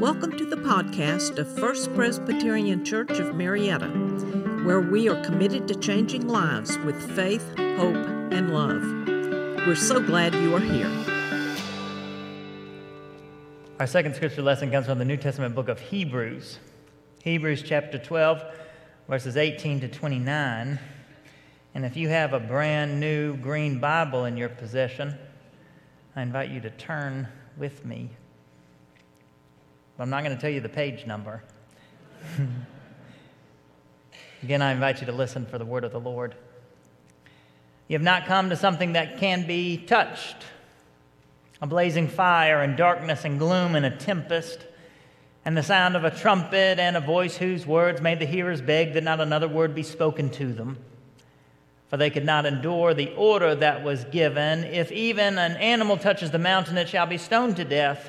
Welcome to the podcast of First Presbyterian Church of Marietta, where we are committed to changing lives with faith, hope, and love. We're so glad you are here. Our second scripture lesson comes from the New Testament book of Hebrews. Hebrews chapter 12, verses 18 to 29. And if you have a brand new green Bible in your possession, I invite you to turn with me but I'm not going to tell you the page number. Again, I invite you to listen for the word of the Lord. You have not come to something that can be touched a blazing fire and darkness and gloom and a tempest, and the sound of a trumpet and a voice whose words made the hearers beg that not another word be spoken to them. For they could not endure the order that was given. If even an animal touches the mountain, it shall be stoned to death.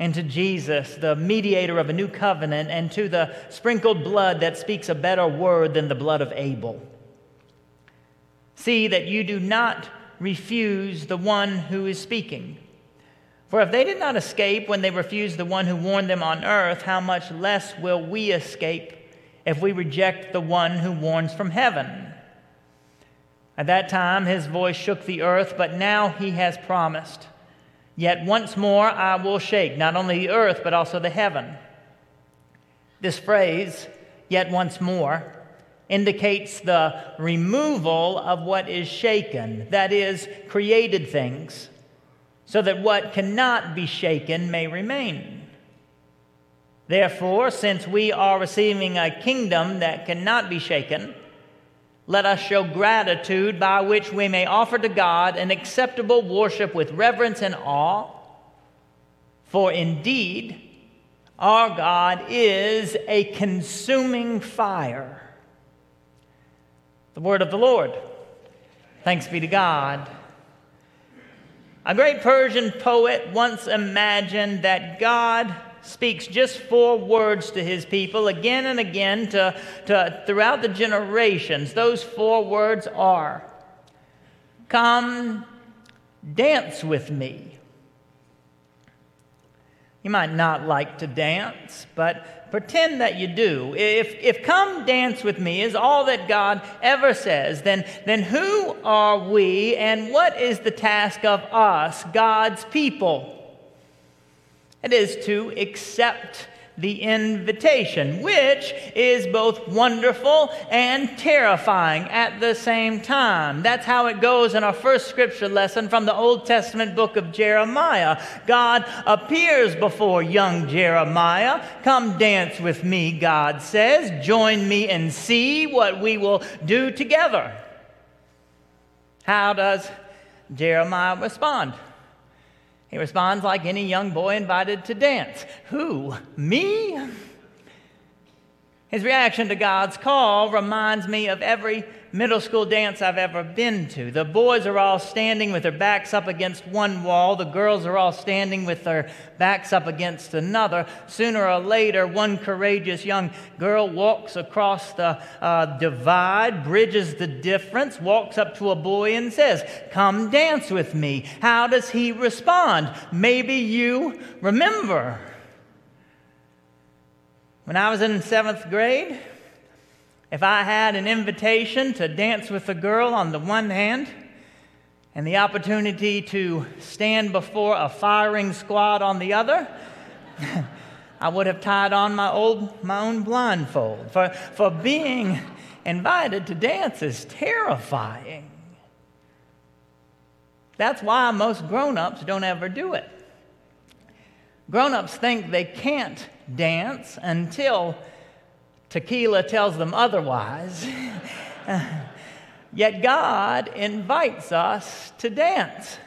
and to Jesus, the mediator of a new covenant, and to the sprinkled blood that speaks a better word than the blood of Abel. See that you do not refuse the one who is speaking. For if they did not escape when they refused the one who warned them on earth, how much less will we escape if we reject the one who warns from heaven? At that time, his voice shook the earth, but now he has promised Yet once more I will shake not only the earth, but also the heaven. This phrase, yet once more, indicates the removal of what is shaken, that is, created things, so that what cannot be shaken may remain. Therefore, since we are receiving a kingdom that cannot be shaken, let us show gratitude by which we may offer to God an acceptable worship with reverence and awe. For indeed, our God is a consuming fire. The word of the Lord. Thanks be to God. A great Persian poet once imagined that God speaks just four words to his people again and again to, to, throughout the generations. Those four words are Come dance with me. You might not like to dance, but pretend that you do. If, if come dance with me is all that God ever says, then, then who are we and what is the task of us, God's people? It is to accept the invitation, which is both wonderful and terrifying at the same time. That's how it goes in our first scripture lesson from the Old Testament book of Jeremiah. God appears before young Jeremiah. Come dance with me, God says. Join me and see what we will do together. How does Jeremiah respond? He responds like any young boy invited to dance. Who? Me? His reaction to God's call reminds me of every middle school dance I've ever been to. The boys are all standing with their backs up against one wall, the girls are all standing with their backs up against another. Sooner or later, one courageous young girl walks across the uh, divide, bridges the difference, walks up to a boy and says, Come dance with me. How does he respond? Maybe you remember. When I was in seventh grade, if I had an invitation to dance with a girl on the one hand and the opportunity to stand before a firing squad on the other, I would have tied on my, old, my own blindfold. For, for being invited to dance is terrifying. That's why most grown ups don't ever do it. Grown ups think they can't dance until tequila tells them otherwise. Yet God invites us to dance.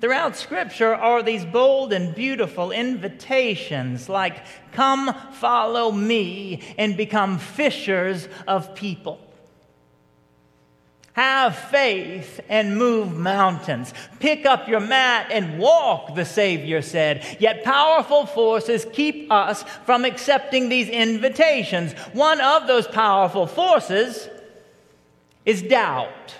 Throughout Scripture are these bold and beautiful invitations like, Come follow me and become fishers of people. Have faith and move mountains. Pick up your mat and walk, the Savior said. Yet powerful forces keep us from accepting these invitations. One of those powerful forces is doubt.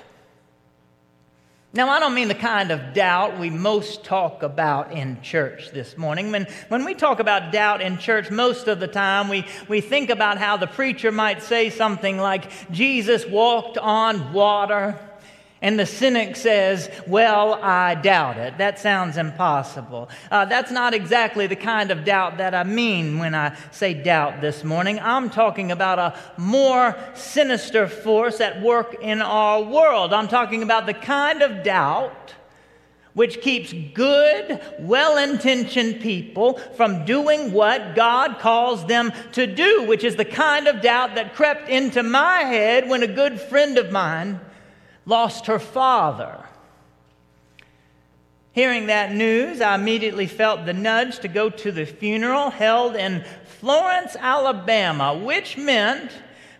Now, I don't mean the kind of doubt we most talk about in church this morning. When, when we talk about doubt in church, most of the time we, we think about how the preacher might say something like, Jesus walked on water. And the cynic says, Well, I doubt it. That sounds impossible. Uh, that's not exactly the kind of doubt that I mean when I say doubt this morning. I'm talking about a more sinister force at work in our world. I'm talking about the kind of doubt which keeps good, well intentioned people from doing what God calls them to do, which is the kind of doubt that crept into my head when a good friend of mine lost her father. Hearing that news, I immediately felt the nudge to go to the funeral held in Florence, Alabama, which meant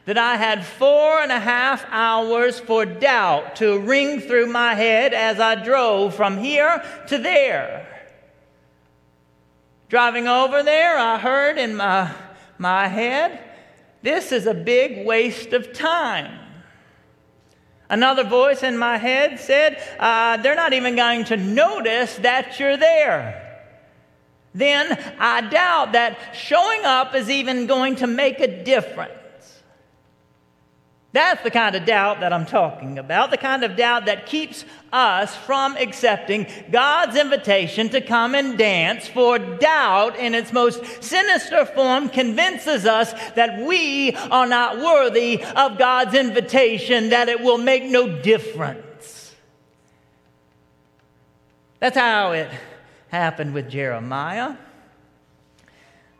that I had four and a half hours for doubt to ring through my head as I drove from here to there. Driving over there, I heard in my, my head, this is a big waste of time. Another voice in my head said, uh, They're not even going to notice that you're there. Then I doubt that showing up is even going to make a difference. That's the kind of doubt that I'm talking about, the kind of doubt that keeps us from accepting God's invitation to come and dance. For doubt, in its most sinister form, convinces us that we are not worthy of God's invitation, that it will make no difference. That's how it happened with Jeremiah.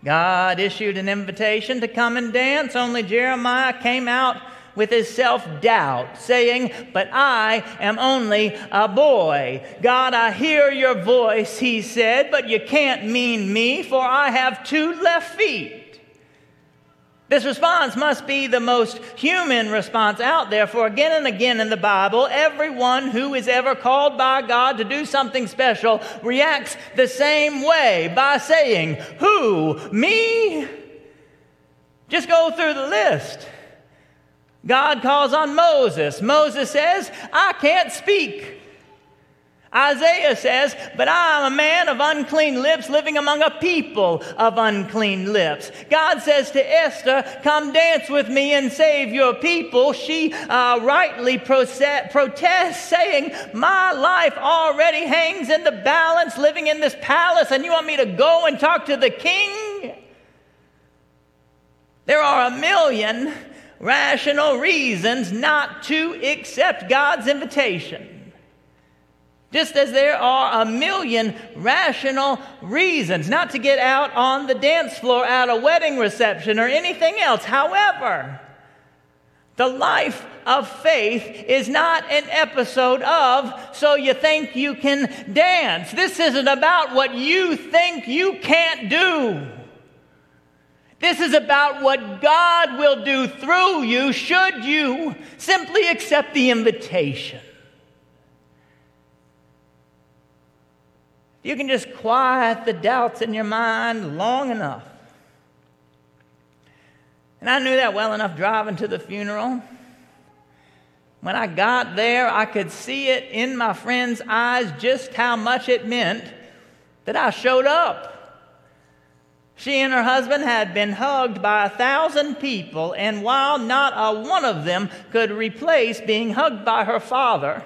God issued an invitation to come and dance, only Jeremiah came out with his self doubt, saying, But I am only a boy. God, I hear your voice, he said, but you can't mean me, for I have two left feet. This response must be the most human response out there, for again and again in the Bible, everyone who is ever called by God to do something special reacts the same way by saying, Who? Me? Just go through the list. God calls on Moses. Moses says, I can't speak. Isaiah says, But I am a man of unclean lips living among a people of unclean lips. God says to Esther, Come dance with me and save your people. She uh, rightly protests, saying, My life already hangs in the balance living in this palace, and you want me to go and talk to the king? There are a million rational reasons not to accept God's invitation. Just as there are a million rational reasons not to get out on the dance floor at a wedding reception or anything else. However, the life of faith is not an episode of so you think you can dance. This isn't about what you think you can't do. This is about what God will do through you should you simply accept the invitation. You can just quiet the doubts in your mind long enough. And I knew that well enough driving to the funeral. When I got there, I could see it in my friend's eyes just how much it meant that I showed up. She and her husband had been hugged by a thousand people, and while not a one of them could replace being hugged by her father,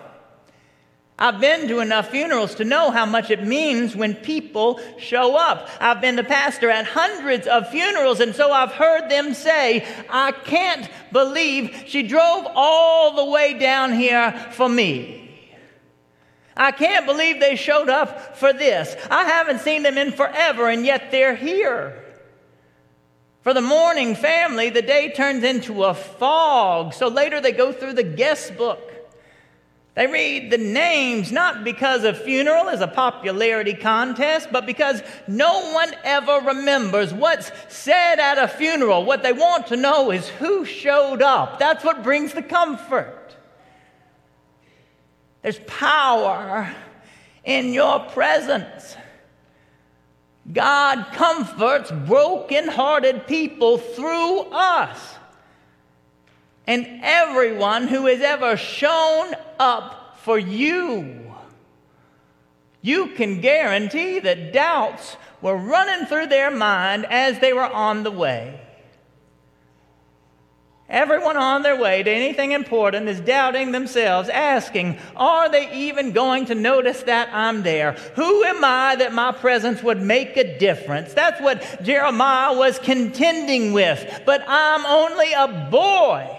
I've been to enough funerals to know how much it means when people show up. I've been the pastor at hundreds of funerals, and so I've heard them say, I can't believe she drove all the way down here for me. I can't believe they showed up for this. I haven't seen them in forever, and yet they're here. For the mourning family, the day turns into a fog, so later they go through the guest book. They read the names not because a funeral is a popularity contest, but because no one ever remembers what's said at a funeral. What they want to know is who showed up. That's what brings the comfort. There's power in your presence. God comforts broken-hearted people through us. And everyone who has ever shown up for you, you can guarantee that doubts were running through their mind as they were on the way. Everyone on their way to anything important is doubting themselves, asking, Are they even going to notice that I'm there? Who am I that my presence would make a difference? That's what Jeremiah was contending with. But I'm only a boy.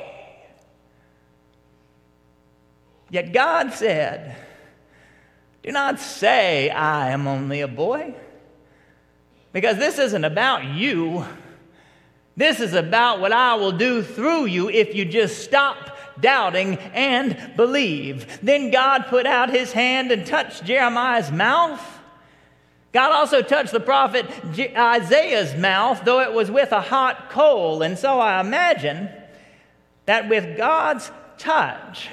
Yet God said, Do not say, I am only a boy, because this isn't about you. This is about what I will do through you if you just stop doubting and believe. Then God put out his hand and touched Jeremiah's mouth. God also touched the prophet Isaiah's mouth, though it was with a hot coal. And so I imagine that with God's touch,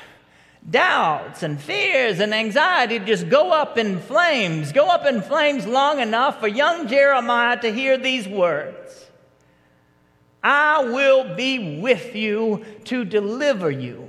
doubts and fears and anxiety just go up in flames, go up in flames long enough for young Jeremiah to hear these words I will be with you to deliver you.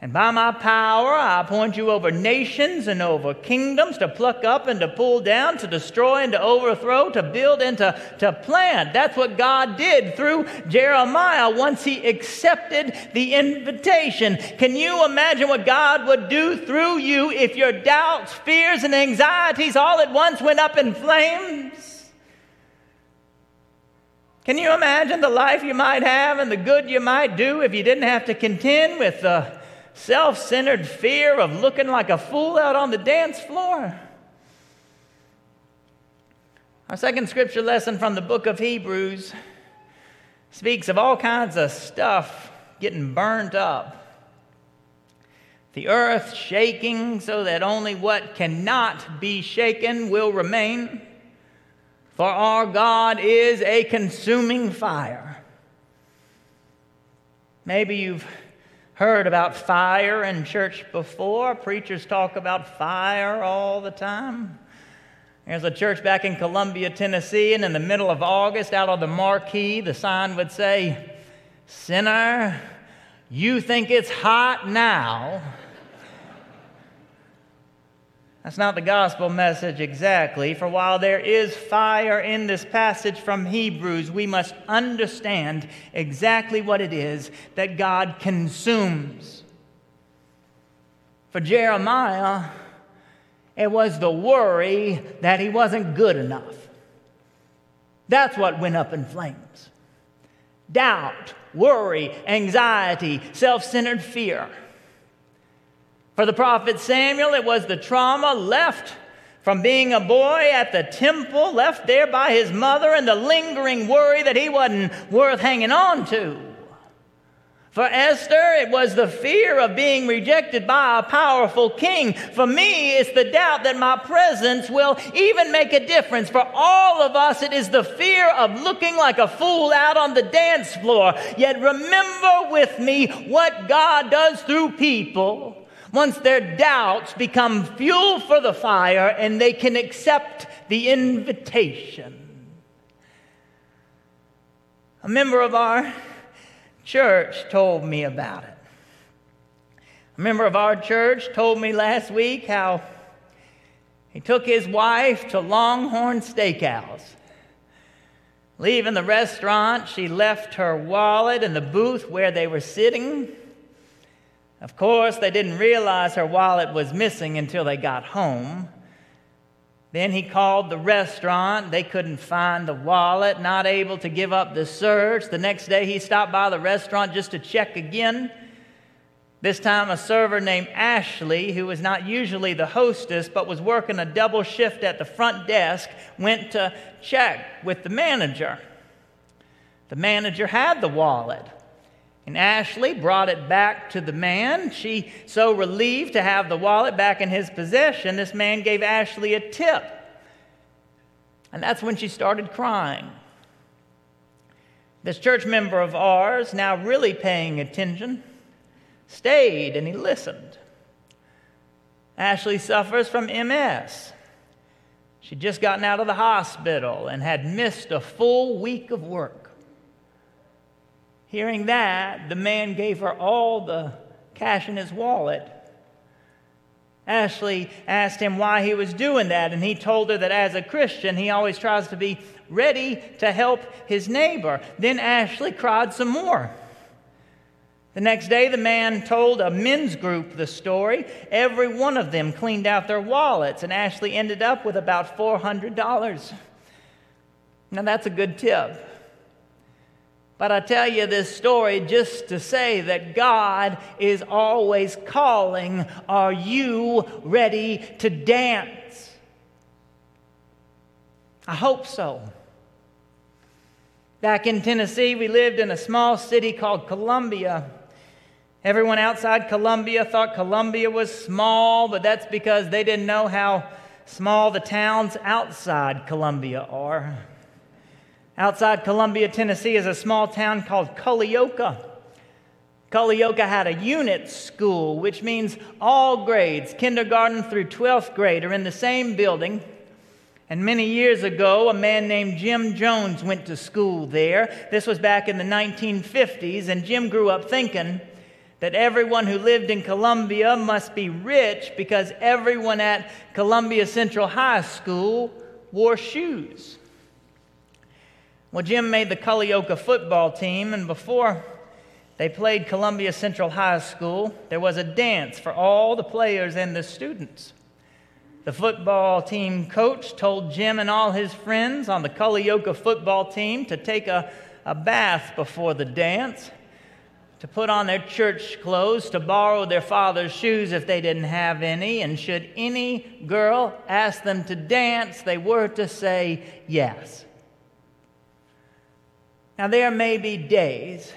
And by my power, I appoint you over nations and over kingdoms to pluck up and to pull down, to destroy and to overthrow, to build and to, to plant. That's what God did through Jeremiah once he accepted the invitation. Can you imagine what God would do through you if your doubts, fears, and anxieties all at once went up in flames? Can you imagine the life you might have and the good you might do if you didn't have to contend with the self centered fear of looking like a fool out on the dance floor. Our second scripture lesson from the book of Hebrews speaks of all kinds of stuff getting burned up. The earth shaking so that only what cannot be shaken will remain. For our God is a consuming fire. Maybe you've heard about fire in church before. Preachers talk about fire all the time. There's a church back in Columbia, Tennessee, and in the middle of August, out on the marquee, the sign would say, Sinner, you think it's hot now. That's not the gospel message exactly, for while there is fire in this passage from Hebrews, we must understand exactly what it is that God consumes. For Jeremiah, it was the worry that he wasn't good enough. That's what went up in flames. Doubt, worry, anxiety, self centered fear. For the prophet Samuel, it was the trauma left from being a boy at the temple, left there by his mother, and the lingering worry that he wasn't worth hanging on to. For Esther, it was the fear of being rejected by a powerful king. For me, it's the doubt that my presence will even make a difference. For all of us, it is the fear of looking like a fool out on the dance floor. Yet remember with me what God does through people once their doubts become fuel for the fire and they can accept the invitation. A member of our church told me about it. A member of our church told me last week how he took his wife to Longhorn Steakhouse. Leaving the restaurant, she left her wallet in the booth where they were sitting. Of course, they didn't realize her wallet was missing until they got home. Then he called the restaurant. They couldn't find the wallet, not able to give up the search. The next day, he stopped by the restaurant just to check again. This time, a server named Ashley, who was not usually the hostess but was working a double shift at the front desk, went to check with the manager. The manager had the wallet And Ashley brought it back to the man. She, so relieved to have the wallet back in his possession, this man gave Ashley a tip. And that's when she started crying. This church member of ours, now really paying attention, stayed and he listened. Ashley suffers from MS. She'd just gotten out of the hospital and had missed a full week of work. Hearing that, the man gave her all the cash in his wallet. Ashley asked him why he was doing that, and he told her that as a Christian, he always tries to be ready to help his neighbor. Then Ashley cried some more. The next day, the man told a men's group the story. Every one of them cleaned out their wallets, and Ashley ended up with about $400. Now, that's a good tip. But I tell you this story just to say that God is always calling, Are you ready to dance? I hope so. Back in Tennessee, we lived in a small city called Columbia. Everyone outside Columbia thought Columbia was small, but that's because they didn't know how small the towns outside Columbia are. Outside Columbia, Tennessee, is a small town called Culleoka. Culleoka had a unit school, which means all grades, kindergarten through 12th grade, are in the same building. And many years ago, a man named Jim Jones went to school there. This was back in the 1950s, and Jim grew up thinking that everyone who lived in Columbia must be rich because everyone at Columbia Central High School wore shoes. Well, Jim made the Culleoka football team, and before they played Columbia Central High School, there was a dance for all the players and the students. The football team coach told Jim and all his friends on the Culleoka football team to take a, a bath before the dance, to put on their church clothes, to borrow their father's shoes if they didn't have any, and should any girl ask them to dance, they were to say yes. Now, there may be days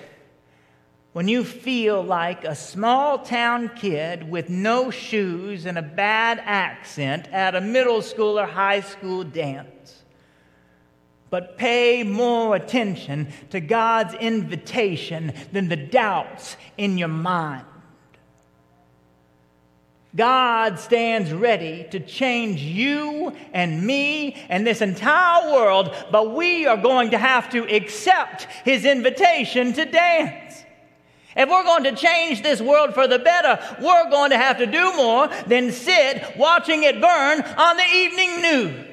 when you feel like a small town kid with no shoes and a bad accent at a middle school or high school dance. But pay more attention to God's invitation than the doubts in your mind. God stands ready to change you and me and this entire world, but we are going to have to accept His invitation to dance. If we're going to change this world for the better, we're going to have to do more than sit watching it burn on the evening news.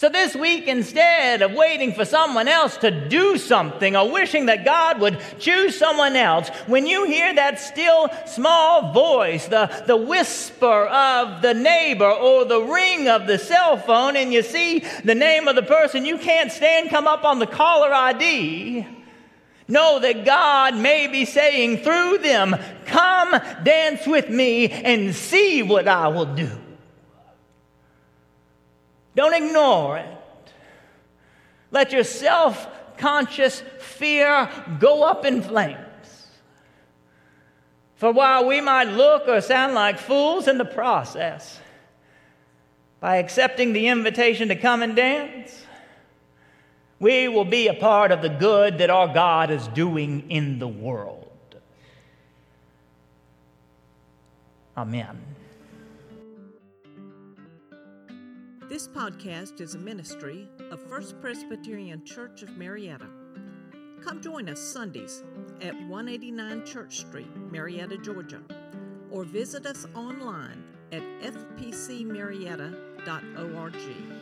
So, this week, instead of waiting for someone else to do something or wishing that God would choose someone else, when you hear that still small voice, the, the whisper of the neighbor or the ring of the cell phone, and you see the name of the person you can't stand come up on the caller ID, know that God may be saying through them, Come dance with me and see what I will do. Don't ignore it. Let your self conscious fear go up in flames. For while we might look or sound like fools in the process, by accepting the invitation to come and dance, we will be a part of the good that our God is doing in the world. Amen. This podcast is a ministry of First Presbyterian Church of Marietta. Come join us Sundays at 189 Church Street, Marietta, Georgia, or visit us online at fpcmarietta.org.